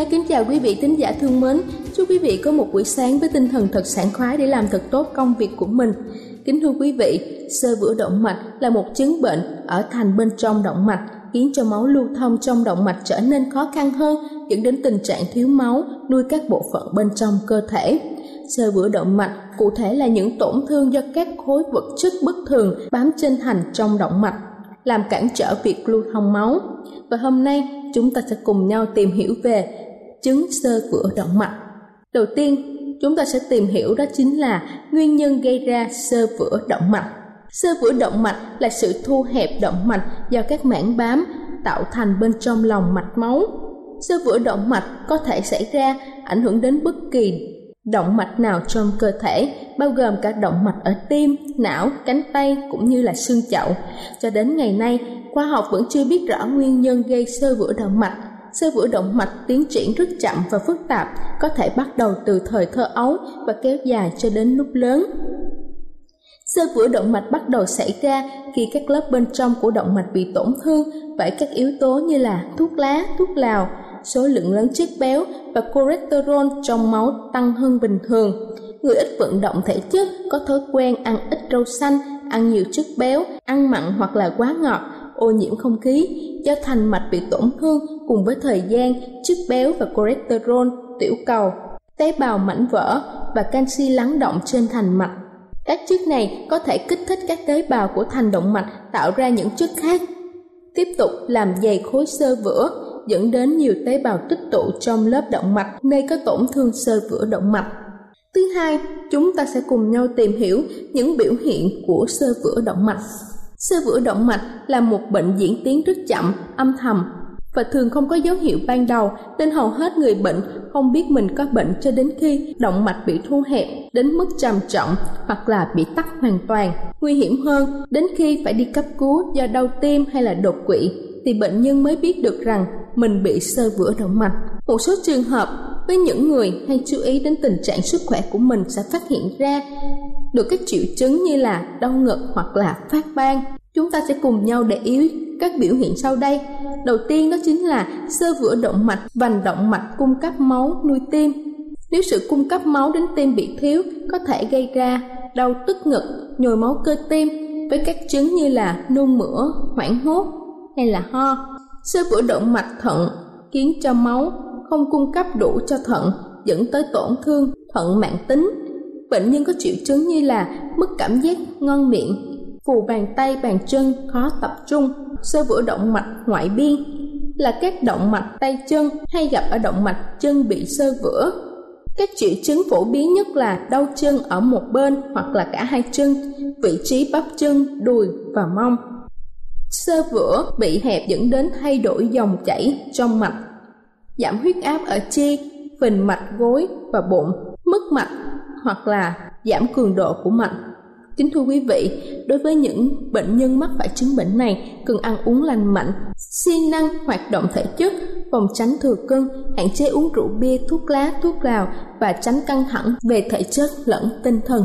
Thái kính chào quý vị thính giả thương mến. Chúc quý vị có một buổi sáng với tinh thần thật sảng khoái để làm thật tốt công việc của mình. Kính thưa quý vị, sơ vữa động mạch là một chứng bệnh ở thành bên trong động mạch khiến cho máu lưu thông trong động mạch trở nên khó khăn hơn dẫn đến tình trạng thiếu máu nuôi các bộ phận bên trong cơ thể. Sơ vữa động mạch cụ thể là những tổn thương do các khối vật chất bất thường bám trên thành trong động mạch làm cản trở việc lưu thông máu. Và hôm nay chúng ta sẽ cùng nhau tìm hiểu về chứng sơ vữa động mạch. Đầu tiên, chúng ta sẽ tìm hiểu đó chính là nguyên nhân gây ra sơ vữa động mạch. Sơ vữa động mạch là sự thu hẹp động mạch do các mảng bám tạo thành bên trong lòng mạch máu. Sơ vữa động mạch có thể xảy ra ảnh hưởng đến bất kỳ động mạch nào trong cơ thể, bao gồm cả động mạch ở tim, não, cánh tay cũng như là xương chậu. Cho đến ngày nay, khoa học vẫn chưa biết rõ nguyên nhân gây sơ vữa động mạch. Sơ vữa động mạch tiến triển rất chậm và phức tạp, có thể bắt đầu từ thời thơ ấu và kéo dài cho đến lúc lớn. Sơ vữa động mạch bắt đầu xảy ra khi các lớp bên trong của động mạch bị tổn thương bởi các yếu tố như là thuốc lá, thuốc lào, số lượng lớn chất béo và cholesterol trong máu tăng hơn bình thường. Người ít vận động thể chất có thói quen ăn ít rau xanh, ăn nhiều chất béo, ăn mặn hoặc là quá ngọt, ô nhiễm không khí, do thành mạch bị tổn thương cùng với thời gian, chất béo và cholesterol, tiểu cầu, tế bào mảnh vỡ và canxi lắng động trên thành mạch. Các chất này có thể kích thích các tế bào của thành động mạch tạo ra những chất khác, tiếp tục làm dày khối xơ vữa, dẫn đến nhiều tế bào tích tụ trong lớp động mạch nơi có tổn thương xơ vữa động mạch. Thứ hai, chúng ta sẽ cùng nhau tìm hiểu những biểu hiện của xơ vữa động mạch. Xơ vữa động mạch là một bệnh diễn tiến rất chậm, âm thầm và thường không có dấu hiệu ban đầu nên hầu hết người bệnh không biết mình có bệnh cho đến khi động mạch bị thu hẹp đến mức trầm trọng hoặc là bị tắc hoàn toàn. Nguy hiểm hơn, đến khi phải đi cấp cứu do đau tim hay là đột quỵ thì bệnh nhân mới biết được rằng mình bị sơ vữa động mạch. Một số trường hợp với những người hay chú ý đến tình trạng sức khỏe của mình sẽ phát hiện ra được các triệu chứng như là đau ngực hoặc là phát ban. Chúng ta sẽ cùng nhau để ý các biểu hiện sau đây. Đầu tiên đó chính là sơ vữa động mạch, vành động mạch cung cấp máu nuôi tim. Nếu sự cung cấp máu đến tim bị thiếu có thể gây ra đau tức ngực, nhồi máu cơ tim với các chứng như là nôn mửa, hoảng hốt hay là ho. Sơ vữa động mạch thận khiến cho máu không cung cấp đủ cho thận dẫn tới tổn thương thận mạng tính. Bệnh nhân có triệu chứng như là mất cảm giác ngon miệng, phù bàn tay bàn chân khó tập trung sơ vữa động mạch ngoại biên là các động mạch tay chân hay gặp ở động mạch chân bị sơ vữa các triệu chứng phổ biến nhất là đau chân ở một bên hoặc là cả hai chân vị trí bắp chân đùi và mông sơ vữa bị hẹp dẫn đến thay đổi dòng chảy trong mạch giảm huyết áp ở chi phình mạch gối và bụng mất mạch hoặc là giảm cường độ của mạch. Kính thưa quý vị, đối với những bệnh nhân mắc phải chứng bệnh này cần ăn uống lành mạnh, siêng năng hoạt động thể chất, phòng tránh thừa cân, hạn chế uống rượu bia, thuốc lá, thuốc lào và tránh căng thẳng về thể chất lẫn tinh thần.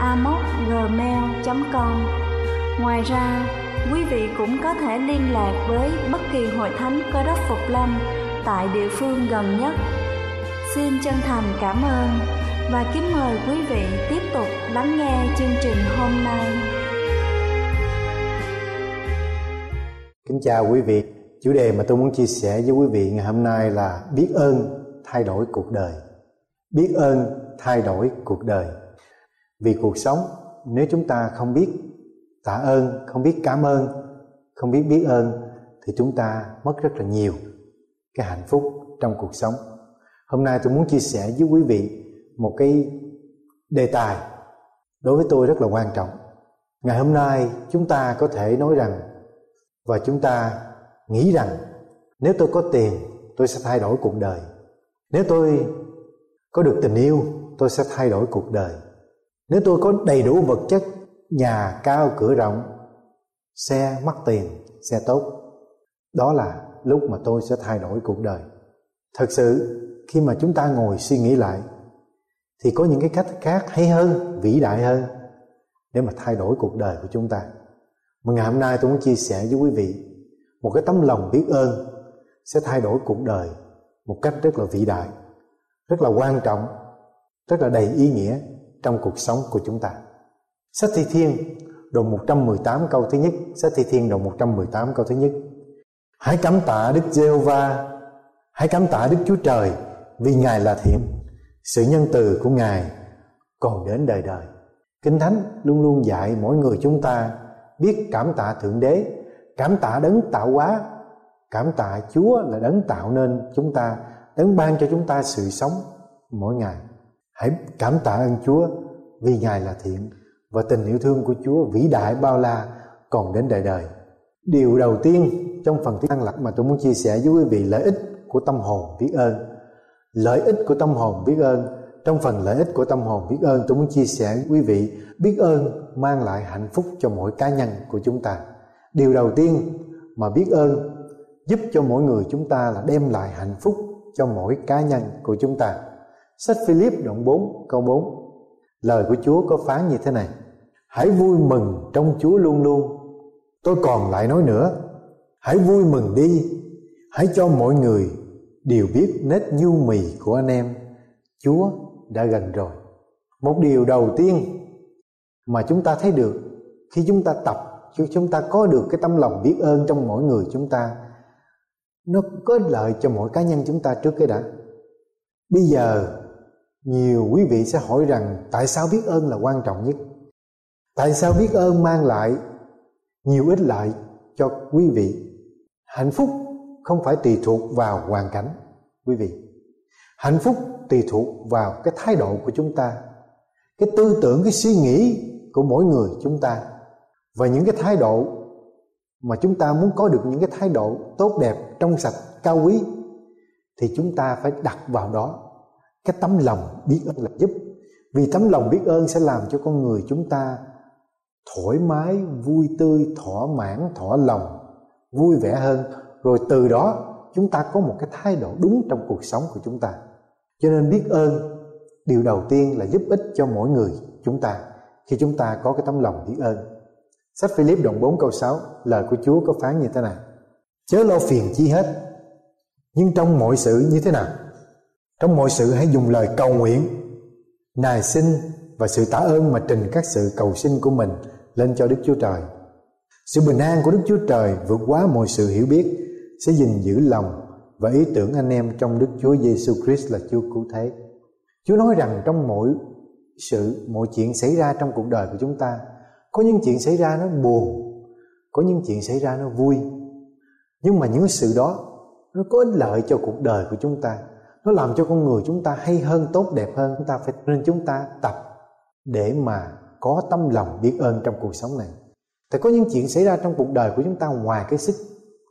amocgmail.com Ngoài ra, quý vị cũng có thể liên lạc với bất kỳ hội thánh Cơ đốc Phục Lâm tại địa phương gần nhất. Xin chân thành cảm ơn và kính mời quý vị tiếp tục lắng nghe chương trình hôm nay. Kính chào quý vị. Chủ đề mà tôi muốn chia sẻ với quý vị ngày hôm nay là biết ơn thay đổi cuộc đời. Biết ơn thay đổi cuộc đời. Vì cuộc sống nếu chúng ta không biết tạ ơn, không biết cảm ơn, không biết biết ơn thì chúng ta mất rất là nhiều cái hạnh phúc trong cuộc sống. Hôm nay tôi muốn chia sẻ với quý vị một cái đề tài đối với tôi rất là quan trọng. Ngày hôm nay chúng ta có thể nói rằng và chúng ta nghĩ rằng nếu tôi có tiền tôi sẽ thay đổi cuộc đời. Nếu tôi có được tình yêu tôi sẽ thay đổi cuộc đời. Nếu tôi có đầy đủ vật chất, nhà cao cửa rộng, xe mắc tiền, xe tốt, đó là lúc mà tôi sẽ thay đổi cuộc đời. Thật sự khi mà chúng ta ngồi suy nghĩ lại thì có những cái cách khác hay hơn, vĩ đại hơn để mà thay đổi cuộc đời của chúng ta. Mà ngày hôm nay tôi muốn chia sẻ với quý vị một cái tấm lòng biết ơn sẽ thay đổi cuộc đời một cách rất là vĩ đại, rất là quan trọng, rất là đầy ý nghĩa trong cuộc sống của chúng ta. Sách Thi Thiên đoạn 118 câu thứ nhất, sách Thi Thiên đoạn 118 câu thứ nhất. Hãy cảm tạ Đức Giê-hô-va, hãy cảm tạ Đức Chúa Trời vì Ngài là thiện. Sự nhân từ của Ngài còn đến đời đời. Kinh Thánh luôn luôn dạy mỗi người chúng ta biết cảm tạ Thượng Đế, cảm tạ đấng tạo hóa, cảm tạ Chúa là đấng tạo nên chúng ta, đấng ban cho chúng ta sự sống mỗi ngày. Hãy cảm tạ ơn Chúa vì Ngài là thiện và tình yêu thương của Chúa vĩ đại bao la còn đến đời đời. Điều đầu tiên trong phần tiếng lạc mà tôi muốn chia sẻ với quý vị, lợi ích của tâm hồn biết ơn. Lợi ích của tâm hồn biết ơn trong phần lợi ích của tâm hồn biết ơn, tôi muốn chia sẻ với quý vị, biết ơn mang lại hạnh phúc cho mỗi cá nhân của chúng ta. Điều đầu tiên mà biết ơn giúp cho mỗi người chúng ta là đem lại hạnh phúc cho mỗi cá nhân của chúng ta. Sách Philip đoạn 4 câu 4 Lời của Chúa có phán như thế này. Hãy vui mừng trong Chúa luôn luôn. Tôi còn lại nói nữa. Hãy vui mừng đi. Hãy cho mọi người đều biết nết nhu mì của anh em. Chúa đã gần rồi. Một điều đầu tiên mà chúng ta thấy được Khi chúng ta tập Chúng ta có được cái tâm lòng biết ơn trong mỗi người chúng ta, Nó có lợi cho mỗi cá nhân chúng ta trước cái đã. Bây giờ nhiều quý vị sẽ hỏi rằng, tại sao biết ơn là quan trọng nhất? Tại sao biết ơn mang lại nhiều ích lợi cho quý vị? Hạnh phúc không phải tùy thuộc vào hoàn cảnh, quý vị. Hạnh phúc tùy thuộc vào cái thái độ của chúng ta, cái tư tưởng, cái suy nghĩ của mỗi người chúng ta. Và những cái thái độ mà chúng ta muốn có được những cái thái độ tốt đẹp, trong sạch, cao quý thì chúng ta phải đặt vào đó cái tấm lòng biết ơn là giúp. Vì tấm lòng biết ơn sẽ làm cho con người chúng ta thoải mái, vui tươi, thỏa mãn, thỏa lòng, vui vẻ hơn. Rồi từ đó, chúng ta có một cái thái độ đúng trong cuộc sống của chúng ta. Cho nên biết ơn, điều đầu tiên là giúp ích cho mỗi người chúng ta khi chúng ta có cái tấm lòng biết ơn. Sách Philip đoạn 4 câu 6 lời của Chúa có phán như thế này chớ lo phiền chi hết, nhưng trong mọi sự như thế nào? Trong mọi sự hãy dùng lời cầu nguyện, nài xin và sự tạ ơn mà trình các sự cầu xin của mình lên cho Đức Chúa Trời. Sự bình an của Đức Chúa Trời vượt quá mọi sự hiểu biết, sẽ gìn giữ lòng và ý tưởng anh em trong Đức Chúa Giêsu Christ là Chúa cứu thế. Chúa nói rằng trong mỗi sự, mọi chuyện xảy ra trong cuộc đời của chúng ta, có những chuyện xảy ra nó buồn, có những chuyện xảy ra nó vui, nhưng mà những sự đó nó có ích lợi cho cuộc đời của chúng ta nó làm cho con người chúng ta hay hơn, tốt đẹp hơn. Chúng ta phải, nên chúng ta tập để mà có tâm lòng biết ơn trong cuộc sống này. Tại có những chuyện xảy ra trong cuộc đời của chúng ta ngoài cái sức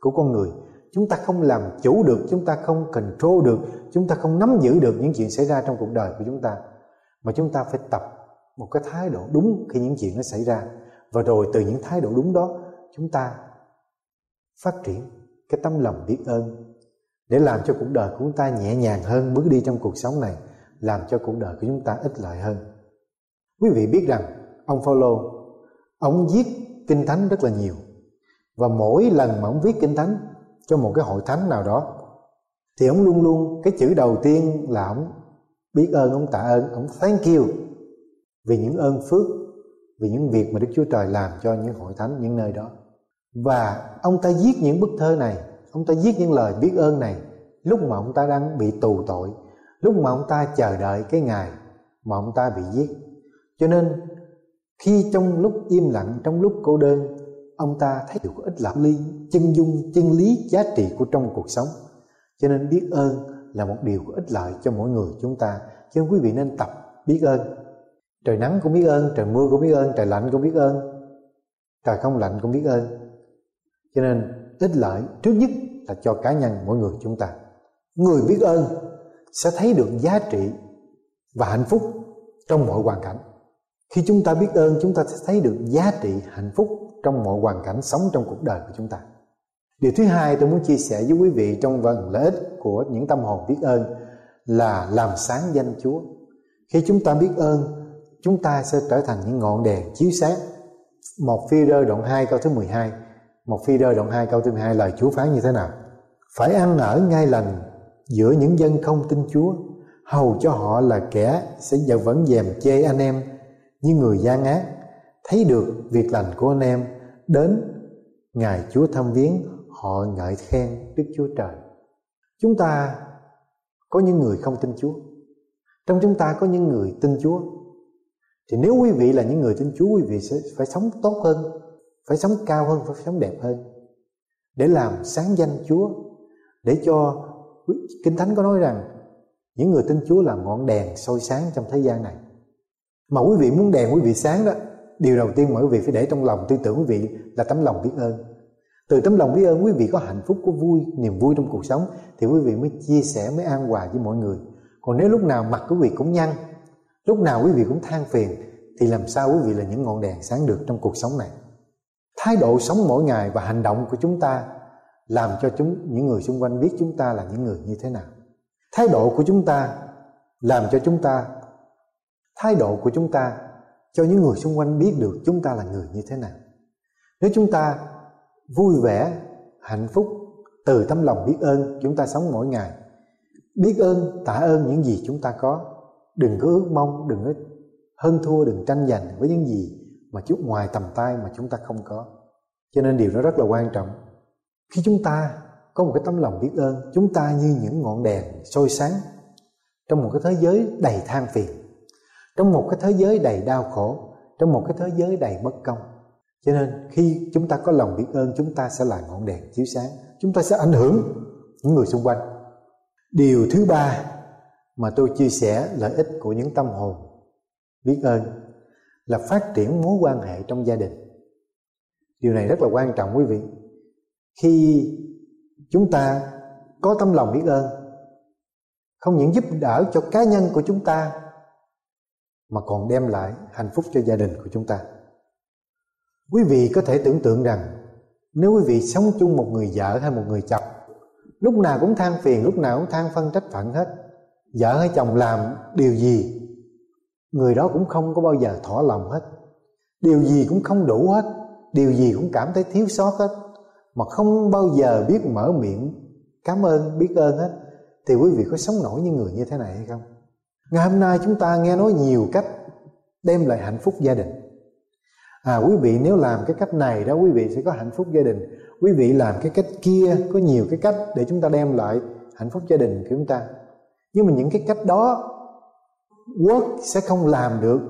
của con người. Chúng ta không làm chủ được, chúng ta không control được, chúng ta không nắm giữ được những chuyện xảy ra trong cuộc đời của chúng ta. Mà chúng ta phải tập một cái thái độ đúng khi những chuyện nó xảy ra. Và rồi từ những thái độ đúng đó, chúng ta phát triển cái tâm lòng biết ơn để làm cho cuộc đời của chúng ta nhẹ nhàng hơn, bước đi trong cuộc sống này, làm cho cuộc đời của chúng ta ích lợi hơn. Quý vị biết rằng, ông Phaolô, ông viết kinh thánh rất là nhiều. Và mỗi lần mà ông viết kinh thánh cho một cái hội thánh nào đó, thì ông luôn luôn, cái chữ đầu tiên là ông biết ơn, ông tạ ơn, ông thank you vì những ơn phước, vì những việc mà Đức Chúa Trời làm cho những hội thánh những nơi đó. Và ông ta viết những bức thơ này ông ta viết những lời biết ơn này lúc mà ông ta đang bị tù tội, lúc mà ông ta chờ đợi cái ngày mà ông ta bị giết. Cho nên, khi trong lúc im lặng, trong lúc cô đơn, ông ta thấy được ít lạc ly chân dung, chân lý, giá trị của trong cuộc sống. Cho nên biết ơn là một điều có ích lợi cho mỗi người chúng ta. Cho nên quý vị nên tập biết ơn. Trời nắng cũng biết ơn, trời mưa cũng biết ơn, trời lạnh cũng biết ơn, trời không lạnh cũng biết ơn. Cho nên ích lợi trước nhất là cho cá nhân mỗi người chúng ta. Người biết ơn sẽ thấy được giá trị và hạnh phúc trong mọi hoàn cảnh. Khi chúng ta biết ơn, chúng ta sẽ thấy được giá trị, hạnh phúc trong mọi hoàn cảnh sống trong cuộc đời của chúng ta. Điều thứ hai tôi muốn chia sẻ với quý vị trong phần lợi ích của những tâm hồn biết ơn là làm sáng danh Chúa. Khi chúng ta biết ơn, chúng ta sẽ trở thành những ngọn đèn chiếu sáng. Một phi rơ đoạn 2 câu thứ 12 một phi rơ đoạn 2 câu thứ 12 lời Chúa phán như thế nào? Phải ăn ở ngay lành, giữa những dân không tin Chúa. Hầu cho họ là kẻ sẽ giờ vẫn dèm chê anh em như người gian ác. Thấy được việc lành của anh em, đến ngày Chúa thăm viếng, họ ngợi khen Đức Chúa Trời. Chúng ta có những người không tin Chúa. Trong chúng ta có những người tin Chúa. Thì nếu quý vị là những người tin Chúa, quý vị sẽ phải sống tốt hơn phải sống cao hơn, phải sống đẹp hơn, để làm sáng danh Chúa, để cho Kinh Thánh có nói rằng những người tin Chúa là ngọn đèn soi sáng trong thế gian này. Mà quý vị muốn đèn quý vị sáng đó, điều đầu tiên mà quý vị phải để trong lòng, tư tưởng quý vị là tấm lòng biết ơn. Từ tấm lòng biết ơn quý vị có hạnh phúc, có vui, niềm vui trong cuộc sống thì quý vị mới chia sẻ, mới an hòa với mọi người. Còn nếu lúc nào mặt quý vị cũng nhăn, lúc nào quý vị cũng than phiền thì làm sao quý vị là những ngọn đèn sáng được trong cuộc sống này? Thái độ sống mỗi ngày và hành động của chúng ta làm cho chúng, những người xung quanh biết chúng ta là những người như thế nào. Thái độ của chúng ta làm cho chúng ta, thái độ của chúng ta cho những người xung quanh biết được chúng ta là người như thế nào. Nếu chúng ta vui vẻ, hạnh phúc, từ tấm lòng biết ơn chúng ta sống mỗi ngày, biết ơn, tạ ơn những gì chúng ta có, đừng có ước mong, đừng có hơn thua, đừng tranh giành với những gì mà chút ngoài tầm tay mà chúng ta không có. Cho nên điều đó rất là quan trọng. Khi chúng ta có một cái tấm lòng biết ơn, chúng ta như những ngọn đèn soi sáng trong một cái thế giới đầy than phiền, trong một cái thế giới đầy đau khổ, trong một cái thế giới đầy bất công. Cho nên khi chúng ta có lòng biết ơn, chúng ta sẽ là ngọn đèn chiếu sáng. Chúng ta sẽ ảnh hưởng những người xung quanh. Điều thứ ba mà tôi chia sẻ lợi ích của những tâm hồn biết ơn là phát triển mối quan hệ trong gia đình. Điều này rất là quan trọng quý vị. Khi chúng ta có tâm lòng biết ơn, không những giúp đỡ cho cá nhân của chúng ta, mà còn đem lại hạnh phúc cho gia đình của chúng ta. Quý vị có thể tưởng tượng rằng, nếu quý vị sống chung một người vợ hay một người chồng, lúc nào cũng than phiền, lúc nào cũng than phân trách phận hết, vợ hay chồng làm điều gì người đó cũng không có bao giờ thỏa lòng hết. Điều gì cũng không đủ hết. Điều gì cũng cảm thấy thiếu sót hết. Mà không bao giờ biết mở miệng, cảm ơn, biết ơn hết. Thì quý vị có sống nổi như người như thế này hay không? Ngày hôm nay chúng ta nghe nói nhiều cách đem lại hạnh phúc gia đình. À quý vị nếu làm cái cách này đó, quý vị sẽ có hạnh phúc gia đình. Quý vị làm cái cách kia, có nhiều cái cách để chúng ta đem lại hạnh phúc gia đình của chúng ta. Nhưng mà những cái cách đó quốc sẽ không làm được,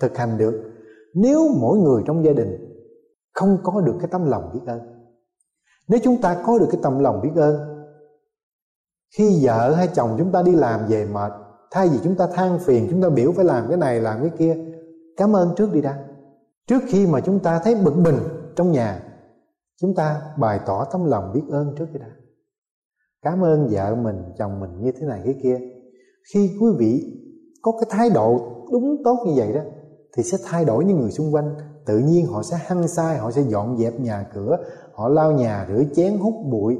thực hành được nếu mỗi người trong gia đình không có được cái tấm lòng biết ơn. Nếu chúng ta có được cái tấm lòng biết ơn, khi vợ hay chồng chúng ta đi làm về mệt, thay vì chúng ta than phiền, chúng ta biểu phải làm cái này, làm cái kia, cảm ơn trước đi đã. Trước khi mà chúng ta thấy bực mình trong nhà, chúng ta bày tỏ tấm lòng biết ơn trước đi đã. Cảm ơn vợ mình, chồng mình như thế này, cái kia. Khi quý vị có cái thái độ đúng tốt như vậy đó, thì sẽ thay đổi những người xung quanh. Tự nhiên họ sẽ hăng sai họ sẽ dọn dẹp nhà cửa, họ lau nhà, rửa chén, hút bụi,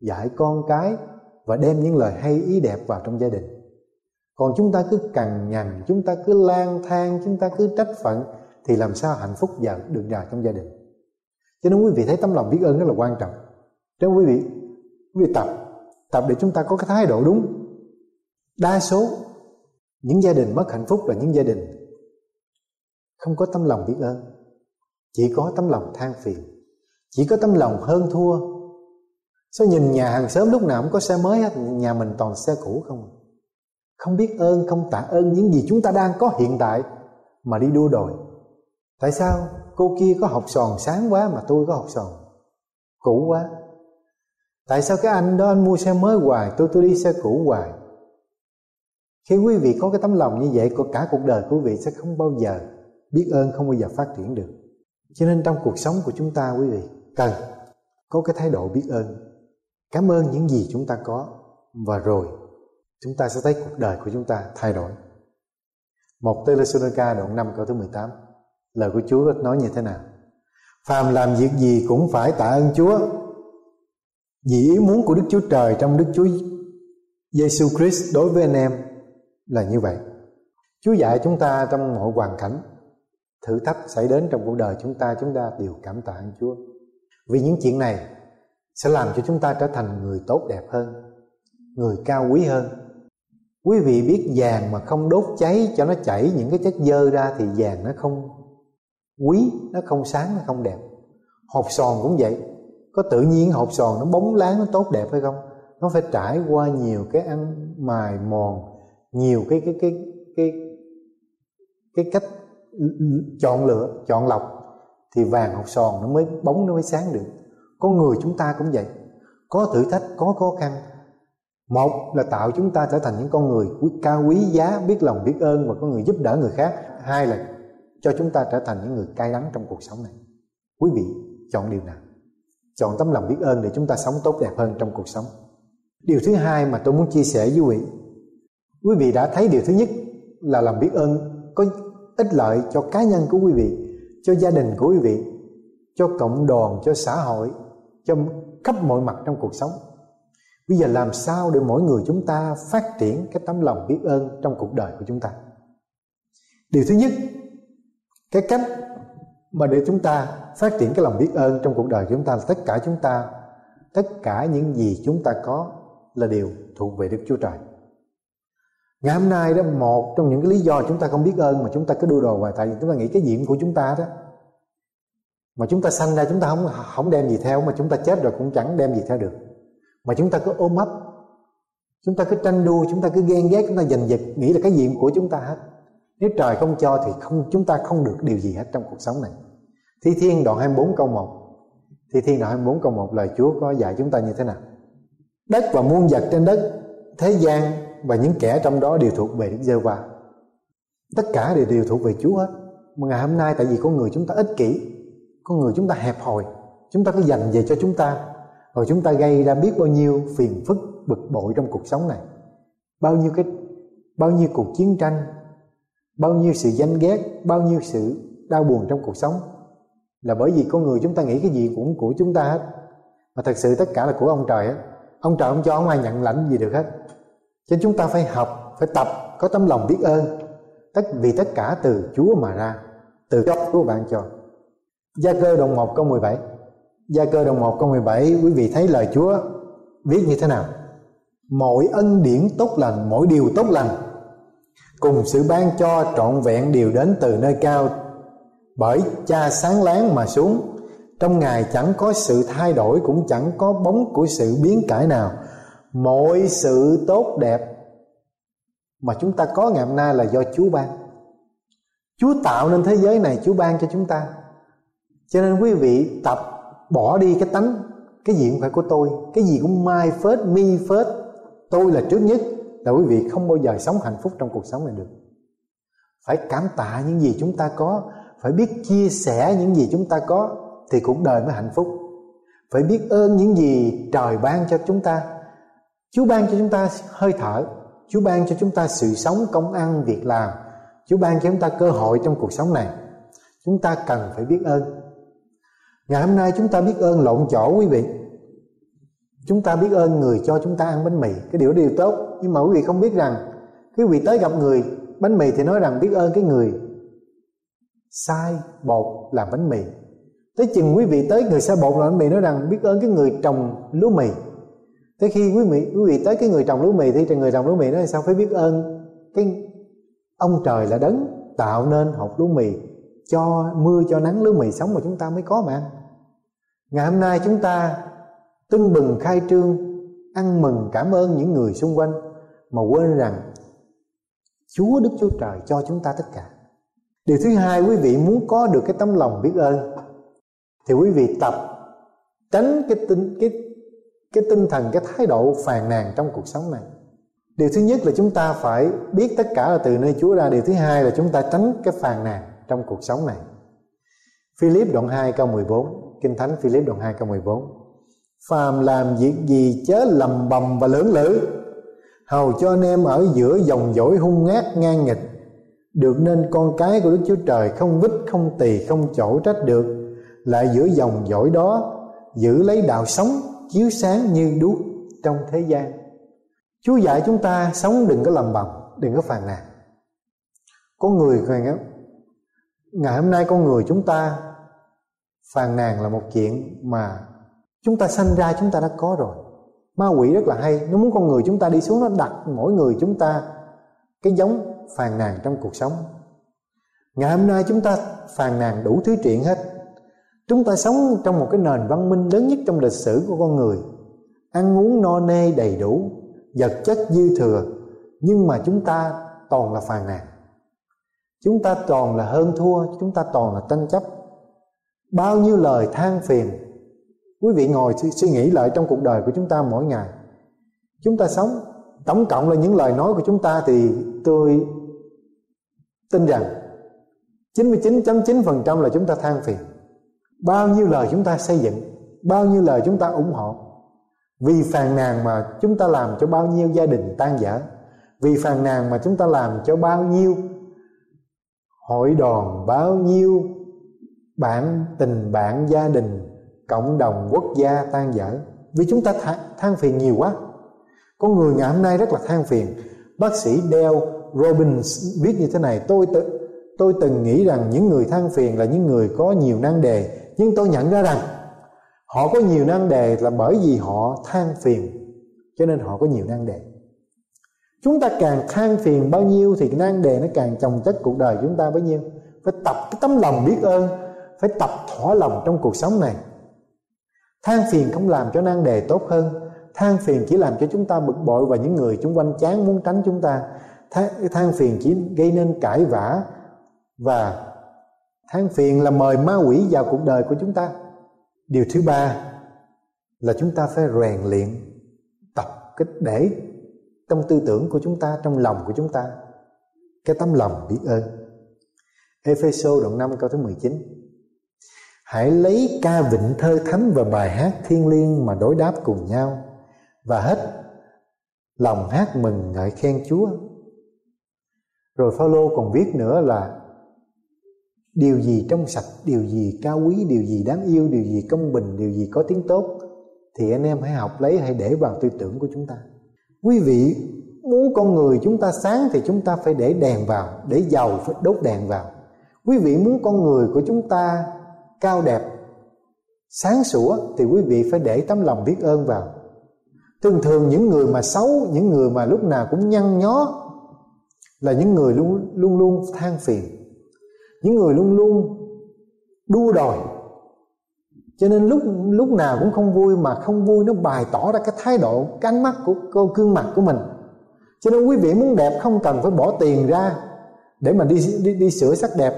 dạy con cái và đem những lời hay, ý đẹp vào trong gia đình. Còn chúng ta cứ cằn nhằn, chúng ta cứ lang thang, chúng ta cứ trách phận, thì làm sao hạnh phúc giờ được ra trong gia đình? Cho nên quý vị thấy tấm lòng biết ơn rất là quan trọng. Cho nên quý vị quý vị tập tập để chúng ta có cái thái độ đúng. Đa số những gia đình mất hạnh phúc là những gia đình không có tấm lòng biết ơn, chỉ có tấm lòng than phiền, chỉ có tấm lòng hơn thua. Sao nhìn nhà hàng xóm lúc nào cũng có xe mới hết nhà mình toàn xe cũ không à? không biết ơn, không tạ ơn những gì chúng ta đang có hiện tại mà đi đua đòi. Tại sao cô kia có học sòn sáng quá mà tôi có học sòn cũ quá? Tại sao cái anh đó anh mua xe mới hoài, tôi tôi đi xe cũ hoài? Khi quý vị có cái tấm lòng như vậy của cả cuộc đời quý vị sẽ không bao giờ biết ơn, không bao giờ phát triển được. Cho nên trong cuộc sống của chúng ta, quý vị, cần có cái thái độ biết ơn. Cảm ơn những gì chúng ta có và rồi chúng ta sẽ thấy cuộc đời của chúng ta thay đổi. Một Thessalonica đoạn 5 câu thứ 18 lời của Chúa nói như thế nào? Phàm làm việc gì cũng phải tạ ơn Chúa, vì ý muốn của Đức Chúa Trời trong Đức Chúa Giêsu Christ đối với anh em là như vậy. Chúa dạy chúng ta trong mọi hoàn cảnh, thử thách xảy đến trong cuộc đời chúng ta chúng ta đều cảm tạ ơn Chúa. Vì những chuyện này sẽ làm cho chúng ta trở thành người tốt đẹp hơn, người cao quý hơn. Quý vị biết vàng mà không đốt cháy cho nó chảy những cái chất dơ ra thì vàng nó không quý, nó không sáng, nó không đẹp. Hộp sòn cũng vậy. Có tự nhiên hộp sòn nó bóng láng, nó tốt đẹp hay không? Nó phải trải qua nhiều cái ăn mài mòn nhiều cái cái cái cái cái cách chọn lựa, chọn lọc thì vàng hột sòn nó mới bóng, nó mới sáng được. Con người chúng ta cũng vậy. Có thử thách, có khó khăn. Một là tạo chúng ta trở thành những con người cao quý giá, biết lòng, biết ơn và có người giúp đỡ người khác. Hai là cho chúng ta trở thành những người cay đắng trong cuộc sống này. Quý vị chọn điều nào? Chọn tấm lòng biết ơn để chúng ta sống tốt đẹp hơn trong cuộc sống. Điều thứ hai mà tôi muốn chia sẻ với quý vị quý vị đã thấy điều thứ nhất là làm biết ơn có ích lợi cho cá nhân của quý vị, cho gia đình của quý vị, cho cộng đoàn, cho xã hội, cho khắp mọi mặt trong cuộc sống. Bây giờ làm sao để mỗi người chúng ta phát triển cái tấm lòng biết ơn trong cuộc đời của chúng ta? Điều thứ nhất, cái cách mà để chúng ta phát triển cái lòng biết ơn trong cuộc đời của chúng ta là tất cả chúng ta, tất cả những gì chúng ta có là điều thuộc về Đức Chúa Trời ngày hôm nay đó một trong những cái lý do chúng ta không biết ơn mà chúng ta cứ đua đồ hoài tại vì chúng ta nghĩ cái diện của chúng ta đó mà chúng ta sanh ra chúng ta không không đem gì theo mà chúng ta chết rồi cũng chẳng đem gì theo được mà chúng ta cứ ôm ấp chúng ta cứ tranh đua chúng ta cứ ghen ghét chúng ta giành giật nghĩ là cái diện của chúng ta hết nếu trời không cho thì không chúng ta không được điều gì hết trong cuộc sống này thi thiên đoạn 24 câu 1 thi thiên đoạn 24 câu 1 lời Chúa có dạy chúng ta như thế nào đất và muôn vật trên đất thế gian và những kẻ trong đó đều thuộc về Đức giê va tất cả đều đều thuộc về Chúa hết. Mà ngày hôm nay, tại vì con người chúng ta ích kỷ con người chúng ta hẹp hòi, chúng ta cứ dành về cho chúng ta, rồi chúng ta gây ra biết bao nhiêu phiền phức, bực bội trong cuộc sống này. Bao nhiêu cái, bao nhiêu cuộc chiến tranh, bao nhiêu sự danh ghét, bao nhiêu sự đau buồn trong cuộc sống. Là bởi vì con người chúng ta nghĩ cái gì cũng của chúng ta hết. Mà thật sự tất cả là của ông trời hết. Ông trời không cho không ai nhận lãnh gì được hết cho nên chúng ta phải học, phải tập, có tấm lòng biết ơn. Tất, vì tất cả từ Chúa mà ra, từ gốc của bạn cho. Gia cơ đồng 1 câu 17 Gia cơ đồng 1 câu 17 Quý vị thấy lời Chúa viết như thế nào? Mọi ân điển tốt lành, Mỗi điều tốt lành, Cùng sự ban cho trọn vẹn đều đến từ nơi cao. Bởi cha sáng láng mà xuống, Trong Ngài chẳng có sự thay đổi, Cũng chẳng có bóng của sự biến cải nào mọi sự tốt đẹp mà chúng ta có ngày hôm nay là do Chúa ban. Chúa tạo nên thế giới này, Chúa ban cho chúng ta. Cho nên quý vị tập bỏ đi cái tánh cái gì cũng phải của tôi, cái gì cũng my first, me first, tôi là trước nhất là quý vị không bao giờ sống hạnh phúc trong cuộc sống này được. Phải cảm tạ những gì chúng ta có, phải biết chia sẻ những gì chúng ta có thì cuộc đời mới hạnh phúc. Phải biết ơn những gì trời ban cho chúng ta. Chúa ban cho chúng ta hơi thở, Chúa ban cho chúng ta sự sống, công ăn, việc làm. Chúa ban cho chúng ta cơ hội trong cuộc sống này. Chúng ta cần phải biết ơn. Ngày hôm nay chúng ta biết ơn lộn chỗ quý vị. Chúng ta biết ơn người cho chúng ta ăn bánh mì, cái điều điều tốt. Nhưng mà quý vị không biết rằng quý vị tới gặp người bánh mì thì nói rằng biết ơn cái người sai bột làm bánh mì. Tới chừng quý vị tới người sai bột làm bánh mì nói rằng biết ơn cái người trồng lúa mì Thế khi quý vị quý vị tới cái người trồng lúa mì thì người trồng lúa mì nói sao phải biết ơn cái ông trời là đấng tạo nên hột lúa mì cho mưa, cho nắng lúa mì sống mà chúng ta mới có mà ăn. Ngày hôm nay chúng ta tưng bừng khai trương, ăn mừng, cảm ơn những người xung quanh mà quên rằng Chúa Đức Chúa Trời cho chúng ta tất cả. Điều thứ hai, quý vị muốn có được cái tấm lòng biết ơn, thì quý vị tập tránh cái tinh, cái cái tinh thần, cái thái độ phàn nàn trong cuộc sống này. Điều thứ nhất là chúng ta phải biết tất cả là từ nơi Chúa ra. Điều thứ hai là chúng ta tránh cái phàn nàn trong cuộc sống này. Philip đoạn 2 câu 14 Kinh Thánh Philip đoạn 2 câu 14 Phàm làm việc gì chớ lầm bầm và lưỡng lự. Hầu cho anh em ở giữa dòng dỗi hung ngát ngang nghịch. Được nên con cái của Đức Chúa Trời không vít không tỳ không chỗ trách được. Lại giữa dòng dỗi đó, giữ lấy đạo sống chiếu sáng như đuốc trong thế gian. Chúa dạy chúng ta sống đừng có lầm bầm Đừng có phàn nàn. Con người ngày, ngày hôm nay con người chúng ta Phàn nàn là một chuyện mà Chúng ta sanh ra chúng ta đã có rồi. Ma quỷ rất là hay Nó muốn con người chúng ta đi xuống Nó đặt mỗi người chúng ta Cái giống phàn nàn trong cuộc sống. Ngày hôm nay chúng ta phàn nàn đủ thứ chuyện hết Chúng ta sống trong một cái nền văn minh lớn nhất trong lịch sử của con người. Ăn uống no nê đầy đủ, Vật chất dư thừa, Nhưng mà chúng ta toàn là phàn nàn. Chúng ta toàn là hơn thua, Chúng ta toàn là tranh chấp. Bao nhiêu lời than phiền. Quý vị ngồi suy nghĩ lại trong cuộc đời của chúng ta mỗi ngày. Chúng ta sống, Tổng cộng là những lời nói của chúng ta Thì tôi tin rằng 99.9% là chúng ta than phiền bao nhiêu lời chúng ta xây dựng, bao nhiêu lời chúng ta ủng hộ. Vì phàn nàn mà chúng ta làm cho bao nhiêu gia đình tan vỡ. Vì phàn nàn mà chúng ta làm cho bao nhiêu hội đoàn, bao nhiêu bạn tình bạn gia đình, cộng đồng, quốc gia tan vỡ. Vì chúng ta than phiền nhiều quá. Con người ngày hôm nay rất là than phiền. Bác sĩ Dale Robbins viết như thế này, tôi tự, tôi từng nghĩ rằng những người than phiền là những người có nhiều năng đề nhưng tôi nhận ra rằng họ có nhiều năng đề là bởi vì họ than phiền, cho nên họ có nhiều năng đề. Chúng ta càng than phiền bao nhiêu thì năng đề nó càng chồng chất cuộc đời chúng ta bấy nhiêu. Phải tập cái tấm lòng biết ơn, phải tập thỏa lòng trong cuộc sống này. Than phiền không làm cho năng đề tốt hơn, than phiền chỉ làm cho chúng ta bực bội và những người xung quanh chán muốn tránh chúng ta. Than phiền chỉ gây nên cãi vã và than phiền là mời ma quỷ vào cuộc đời của chúng ta. Điều thứ ba là chúng ta phải rèn luyện tập kích để trong tư tưởng của chúng ta, trong lòng của chúng ta, cái tấm lòng biết ơn. Epheso đoạn 5 câu thứ 19 Hãy lấy ca vịnh thơ thánh và bài hát thiên liêng mà đối đáp cùng nhau, và hết lòng hát mừng ngợi khen Chúa. Rồi Phaolô còn viết nữa là điều gì trong sạch, điều gì cao quý, điều gì đáng yêu, điều gì công bình, điều gì có tiếng tốt, thì anh em hãy học lấy, hãy để vào tư tưởng của chúng ta. Quý vị, muốn con người chúng ta sáng thì chúng ta phải để đèn vào, để dầu phải đốt đèn vào. Quý vị muốn con người của chúng ta cao đẹp, sáng sủa thì quý vị phải để tấm lòng biết ơn vào. Thường thường những người mà xấu, những người mà lúc nào cũng nhăn nhó là những người luôn luôn luôn than phiền những người luôn luôn đua đòi. Cho nên lúc lúc nào cũng không vui mà không vui nó bày tỏ ra cái thái độ cái ánh mắt của con gương mặt của mình. Cho nên quý vị muốn đẹp không cần phải bỏ tiền ra để mà đi đi, đi sửa sắc đẹp.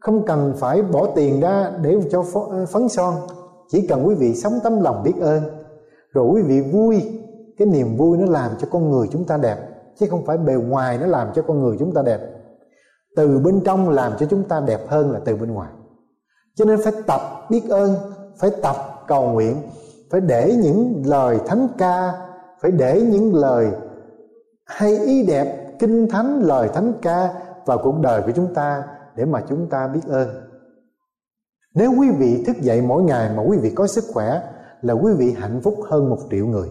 Không cần phải bỏ tiền ra để cho phấn son. Chỉ cần quý vị sống tấm lòng biết ơn rồi quý vị vui cái niềm vui nó làm cho con người chúng ta đẹp. Chứ không phải bề ngoài nó làm cho con người chúng ta đẹp từ bên trong làm cho chúng ta đẹp hơn là từ bên ngoài. Cho nên phải tập biết ơn, phải tập cầu nguyện, phải để những lời thánh ca, phải để những lời hay ý đẹp, kinh thánh, lời thánh ca vào cuộc đời của chúng ta để mà chúng ta biết ơn. Nếu quý vị thức dậy mỗi ngày mà quý vị có sức khỏe là quý vị hạnh phúc hơn một triệu người.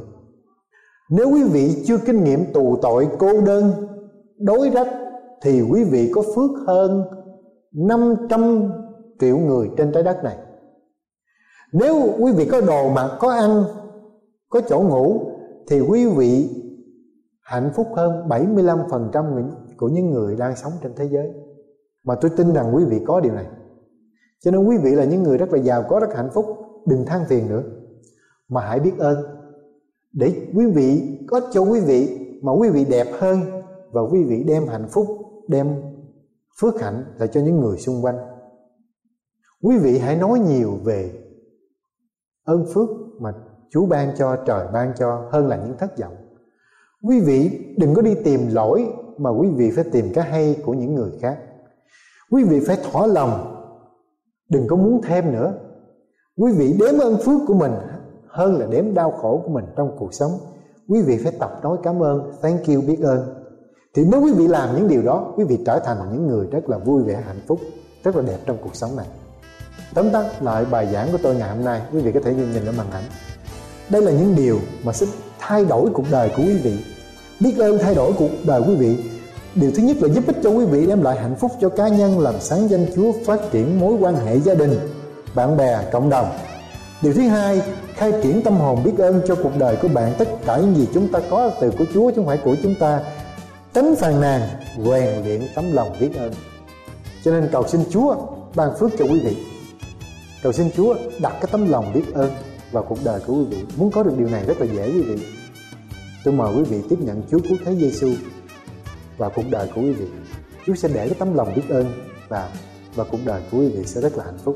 Nếu quý vị chưa kinh nghiệm tù tội, cô đơn, đối rách thì quý vị có phước hơn 500 triệu người trên trái đất này. Nếu quý vị có đồ mặc có ăn, có chỗ ngủ, thì quý vị hạnh phúc hơn 75% của những người đang sống trên thế giới. Mà tôi tin rằng quý vị có điều này. Cho nên quý vị là những người rất là giàu có, rất hạnh phúc, đừng than phiền nữa. Mà hãy biết ơn. Để quý vị, có cho quý vị mà quý vị đẹp hơn và quý vị đem hạnh phúc đem phước hạnh lại cho những người xung quanh. Quý vị hãy nói nhiều về ơn phước mà Chúa ban cho, trời ban cho hơn là những thất vọng. Quý vị đừng có đi tìm lỗi mà quý vị phải tìm cái hay của những người khác. Quý vị phải thỏa lòng, đừng có muốn thêm nữa. Quý vị đếm ơn phước của mình hơn là đếm đau khổ của mình trong cuộc sống. Quý vị phải tập nói cảm ơn, thank you, biết ơn thì nếu quý vị làm những điều đó, quý vị trở thành những người rất là vui vẻ, hạnh phúc, rất là đẹp trong cuộc sống này. Tóm tắt lại bài giảng của tôi ngày hôm nay, quý vị có thể nhìn ở màn ảnh. Đây là những điều mà sẽ thay đổi cuộc đời của quý vị. Biết ơn thay đổi cuộc đời quý vị. Điều thứ nhất là giúp ích cho quý vị, đem lại hạnh phúc cho cá nhân, làm sáng danh chúa, phát triển mối quan hệ gia đình, bạn bè, cộng đồng. Điều thứ hai, khai triển tâm hồn biết ơn cho cuộc đời của bạn. Tất cả những gì chúng ta có từ của chúa chứ không phải của chúng ta tránh phàn nàn rèn luyện tấm lòng biết ơn. Cho nên cầu xin chúa ban phước cho quý vị. Cầu xin chúa đặt cái tấm lòng biết ơn vào cuộc đời của quý vị. Muốn có được điều này rất là dễ quý vị. Tôi mời quý vị tiếp nhận chúa cứu thế giêsu và cuộc đời của quý vị. Chúa sẽ để cái tấm lòng biết ơn và và cuộc đời của quý vị sẽ rất là hạnh phúc.